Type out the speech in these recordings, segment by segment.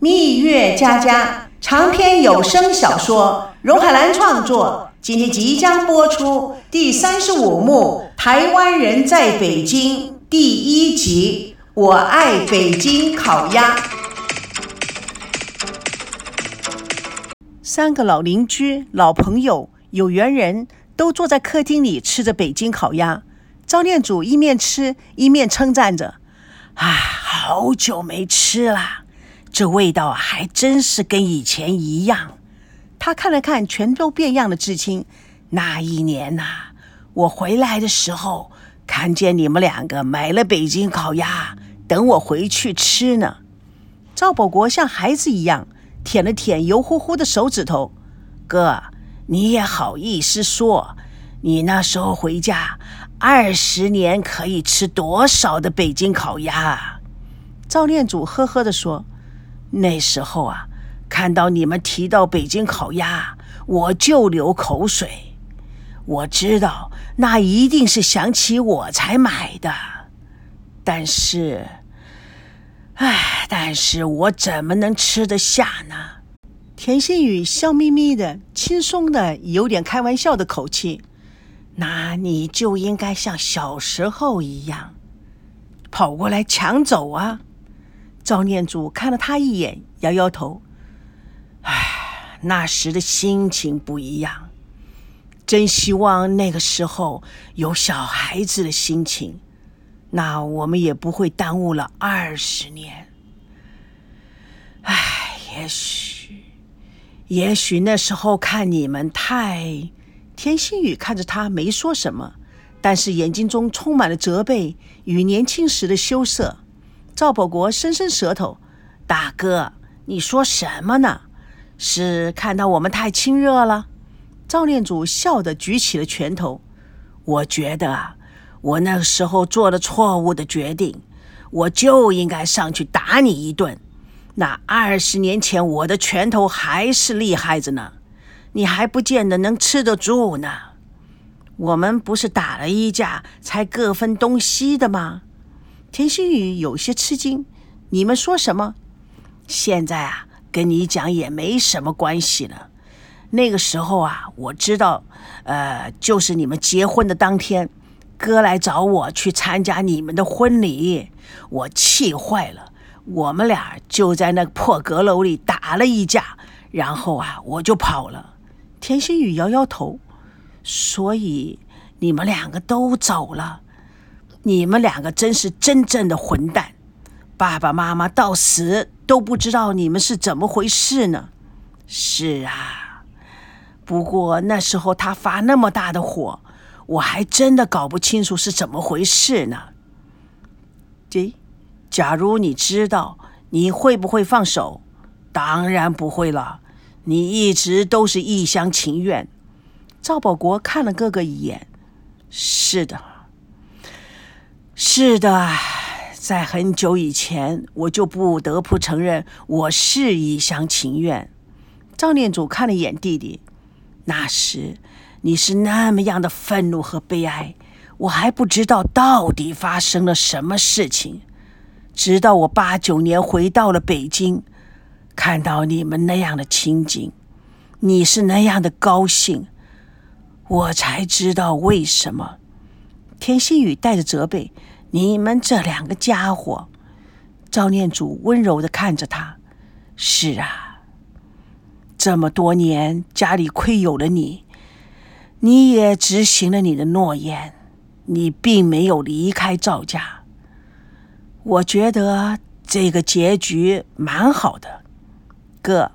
蜜月佳佳长篇有声小说，荣海兰创作，今天即将播出第三十五幕《台湾人在北京》第一集。我爱北京烤鸭。三个老邻居、老朋友、有缘人都坐在客厅里吃着北京烤鸭。赵念祖一面吃一面称赞着：“啊，好久没吃了。”这味道还真是跟以前一样。他看了看全都变样的至亲，那一年呐，我回来的时候看见你们两个买了北京烤鸭，等我回去吃呢。赵保国像孩子一样舔了舔油乎乎的手指头，哥，你也好意思说，你那时候回家二十年可以吃多少的北京烤鸭啊？赵念祖呵呵地说。那时候啊，看到你们提到北京烤鸭，我就流口水。我知道那一定是想起我才买的，但是，唉，但是我怎么能吃得下呢？田心雨笑眯眯的、轻松的、有点开玩笑的口气。那你就应该像小时候一样，跑过来抢走啊！赵念祖看了他一眼，摇摇头：“唉，那时的心情不一样，真希望那个时候有小孩子的心情，那我们也不会耽误了二十年。唉，也许，也许那时候看你们太……”田心雨看着他，没说什么，但是眼睛中充满了责备与年轻时的羞涩。赵保国伸伸舌头：“大哥，你说什么呢？是看到我们太亲热了？”赵念祖笑着举起了拳头：“我觉得啊我那个时候做了错误的决定，我就应该上去打你一顿。那二十年前我的拳头还是厉害着呢，你还不见得能吃得住呢。我们不是打了一架才各分东西的吗？”田心雨有些吃惊：“你们说什么？现在啊，跟你讲也没什么关系了。那个时候啊，我知道，呃，就是你们结婚的当天，哥来找我去参加你们的婚礼，我气坏了。我们俩就在那破阁楼里打了一架，然后啊，我就跑了。”田心雨摇摇头：“所以你们两个都走了。”你们两个真是真正的混蛋！爸爸妈妈到死都不知道你们是怎么回事呢。是啊，不过那时候他发那么大的火，我还真的搞不清楚是怎么回事呢。这，假如你知道，你会不会放手？当然不会了。你一直都是一厢情愿。赵保国看了哥哥一眼。是的。是的，在很久以前，我就不得不承认我是一厢情愿。赵念祖看了一眼弟弟，那时你是那么样的愤怒和悲哀，我还不知道到底发生了什么事情。直到我八九年回到了北京，看到你们那样的情景，你是那样的高兴，我才知道为什么。田心雨带着责备：“你们这两个家伙。”赵念祖温柔的看着他：“是啊，这么多年家里亏有了你，你也执行了你的诺言，你并没有离开赵家。我觉得这个结局蛮好的。哥，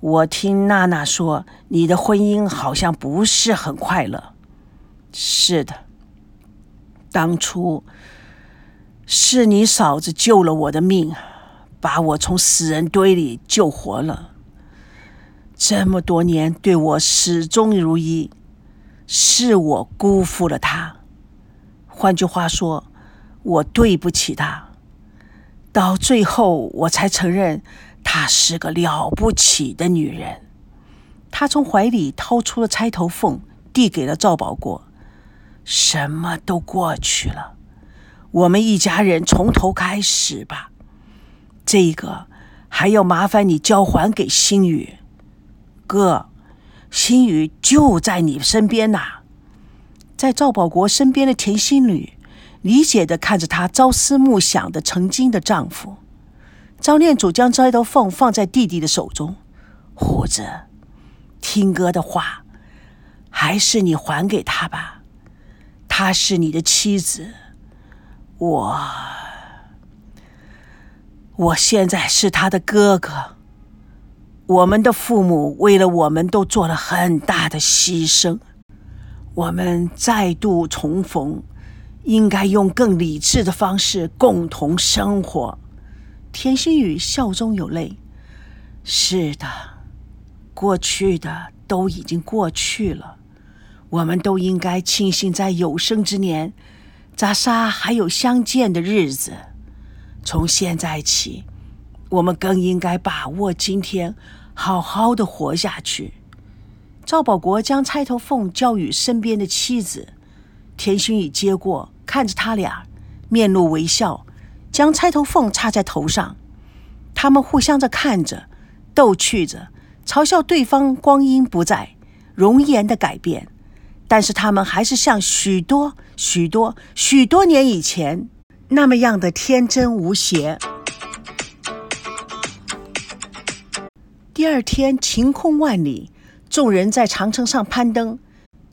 我听娜娜说你的婚姻好像不是很快乐。是的。”当初是你嫂子救了我的命，把我从死人堆里救活了。这么多年对我始终如一，是我辜负了她。换句话说，我对不起她。到最后，我才承认她是个了不起的女人。她从怀里掏出了钗头凤，递给了赵保国。什么都过去了，我们一家人从头开始吧。这个还要麻烦你交还给星宇哥。星宇就在你身边呐。在赵保国身边的田心女理解的看着他朝思暮想的曾经的丈夫。张念祖将这头凤放在弟弟的手中，虎子，听哥的话，还是你还给他吧。她是你的妻子，我，我现在是他的哥哥。我们的父母为了我们都做了很大的牺牲。我们再度重逢，应该用更理智的方式共同生活。田心雨笑中有泪。是的，过去的都已经过去了，我们都应该庆幸在有生之年，扎沙还有相见的日子。从现在起，我们更应该把握今天，好好的活下去。赵保国将钗头凤交与身边的妻子，田心雨接过，看着他俩，面露微笑，将钗头凤插在头上。他们互相着看着，逗趣着，嘲笑对方光阴不在，容颜的改变。但是他们还是像许多许多许多年以前那么样的天真无邪。第二天晴空万里。众人在长城上攀登，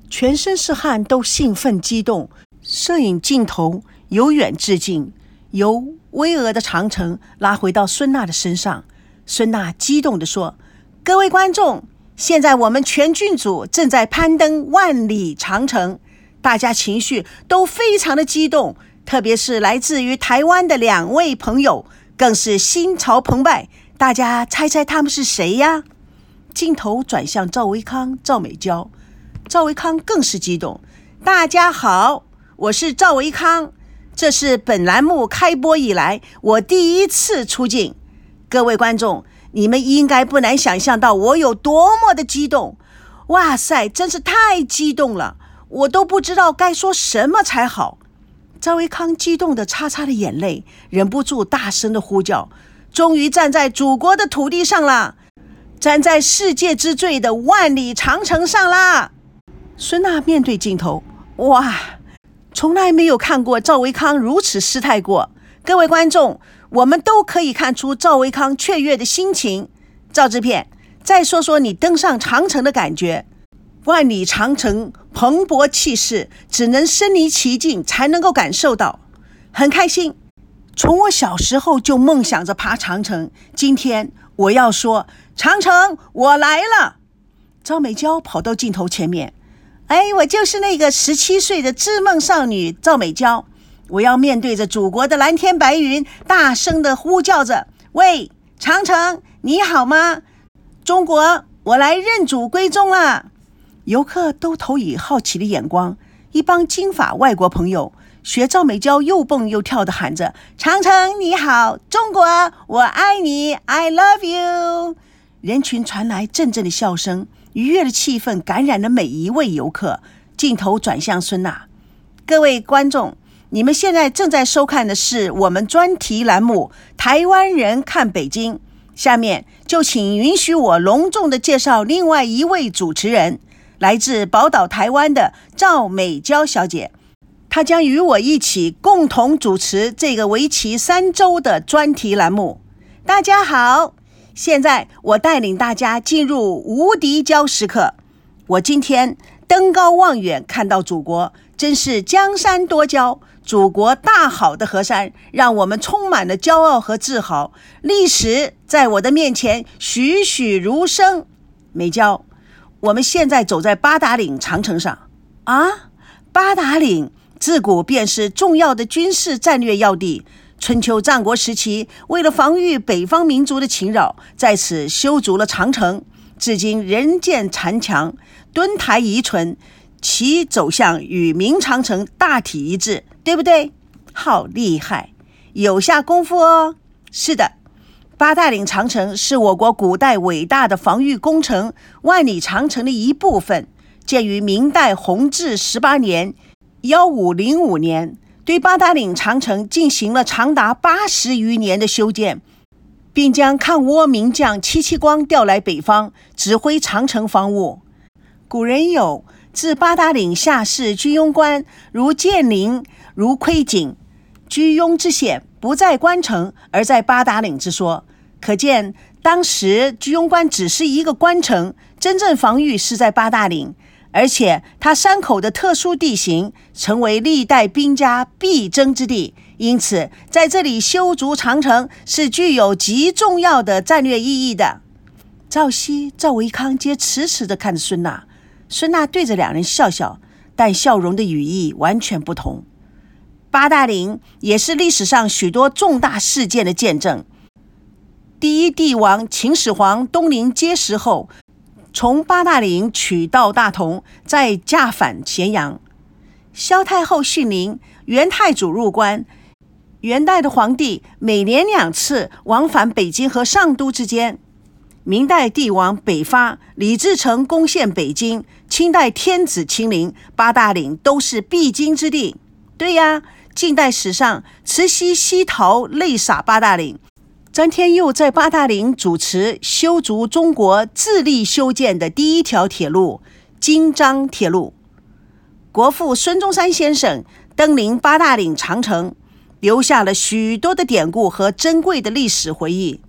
全身是汗，都兴奋激动。摄影镜头由远至近，由巍峨的长城拉回到孙娜的身上。孙娜激动地说：“各位观众，现在我们全剧组正在攀登万里长城，大家情绪都非常的激动，特别是来自于台湾的两位朋友，更是心潮澎湃。大家猜猜他们是谁呀？”镜头转向赵维康、赵美娇，赵维康更是激动。大家好，我是赵维康，这是本栏目开播以来我第一次出镜。各位观众，你们应该不难想象到我有多么的激动。哇塞，真是太激动了，我都不知道该说什么才好。赵维康激动的擦擦了眼泪，忍不住大声的呼叫：“终于站在祖国的土地上了！”站在世界之最的万里长城上啦！孙娜面对镜头，哇，从来没有看过赵维康如此失态过。各位观众，我们都可以看出赵维康雀跃的心情。赵制片，再说说你登上长城的感觉。万里长城蓬勃气势，只能身临其境才能够感受到，很开心。从我小时候就梦想着爬长城，今天我要说。长城，我来了！赵美娇跑到镜头前面，哎，我就是那个十七岁的织梦少女赵美娇。我要面对着祖国的蓝天白云，大声的呼叫着：“喂，长城，你好吗？中国，我来认祖归宗了！”游客都投以好奇的眼光，一帮金发外国朋友学赵美娇又蹦又跳的喊着：“长城你好，中国我爱你，I love you。”人群传来阵阵的笑声，愉悦的气氛感染了每一位游客。镜头转向孙娜，各位观众，你们现在正在收看的是我们专题栏目《台湾人看北京》。下面就请允许我隆重的介绍另外一位主持人，来自宝岛台湾的赵美娇小姐，她将与我一起共同主持这个为期三周的专题栏目。大家好。现在我带领大家进入无敌礁时刻。我今天登高望远，看到祖国，真是江山多娇，祖国大好的河山，让我们充满了骄傲和自豪。历史在我的面前栩栩如生。美娇，我们现在走在八达岭长城上啊！八达岭自古便是重要的军事战略要地。春秋战国时期，为了防御北方民族的侵扰，在此修筑了长城，至今仍见残墙，墩台遗存，其走向与明长城大体一致，对不对？好厉害，有下功夫哦。是的，八达岭长城是我国古代伟大的防御工程——万里长城的一部分，建于明代弘治十八年（幺五零五年）。对八达岭长城进行了长达八十余年的修建，并将抗倭名将戚继光调来北方，指挥长城防务。古人有“自八达岭下士居庸关，如见林，如窥景。居庸之险不在关城，而在八达岭”之说。可见当时居庸关只是一个关城，真正防御是在八达岭。而且它山口的特殊地形，成为历代兵家必争之地，因此在这里修筑长城是具有极重要的战略意义的。赵熙、赵维康皆迟迟地看着孙娜，孙娜对着两人笑笑，但笑容的语义完全不同。八大岭也是历史上许多重大事件的见证。第一帝王秦始皇东临碣石后。从八大岭取道大同，再驾返咸阳。萧太后训灵，元太祖入关。元代的皇帝每年两次往返北京和上都之间。明代帝王北伐，李自成攻陷北京。清代天子亲临，八大岭都是必经之地。对呀，近代史上慈禧西逃，泪洒八大岭。詹天佑在八达岭主持修筑中国自力修建的第一条铁路——京张铁路。国父孙中山先生登临八达岭长城，留下了许多的典故和珍贵的历史回忆。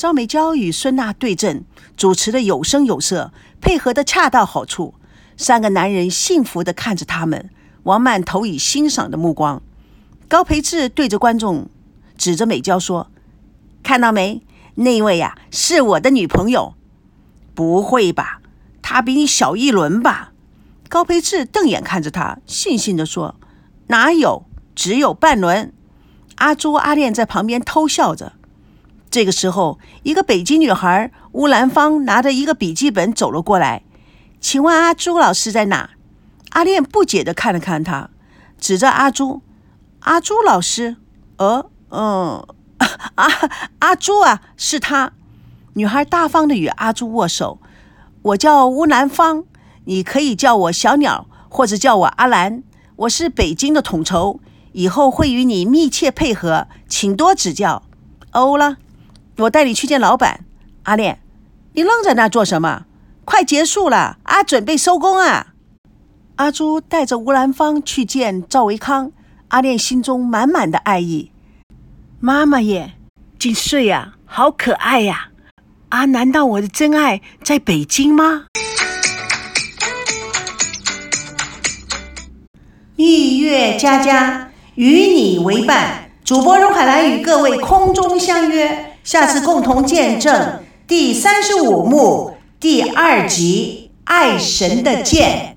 赵美娇与孙娜对阵，主持的有声有色，配合的恰到好处。三个男人幸福地看着他们，王曼投以欣赏的目光。高培志对着观众指着美娇说。看到没？那位呀，是我的女朋友。不会吧？她比你小一轮吧？高培志瞪眼看着他，悻悻地说：“哪有？只有半轮。”阿朱、阿恋在旁边偷笑着。这个时候，一个北京女孩乌兰芳拿着一个笔记本走了过来。请问阿朱老师在哪？阿恋不解地看了看他，指着阿朱：“阿朱老师？呃，嗯。”啊，阿朱啊，是他。女孩大方的与阿朱握手。我叫乌兰芳，你可以叫我小鸟，或者叫我阿兰。我是北京的统筹，以后会与你密切配合，请多指教。欧了，我带你去见老板。阿恋，你愣在那做什么？快结束了，啊，准备收工啊。阿朱带着乌兰芳去见赵维康，阿恋心中满满的爱意。妈妈耶，几岁呀？好可爱呀！啊，难道我的真爱在北京吗？蜜月佳佳与你为伴，主播荣海兰与各位空中相约，下次共同见证第三十五幕第二集《爱神的剑》。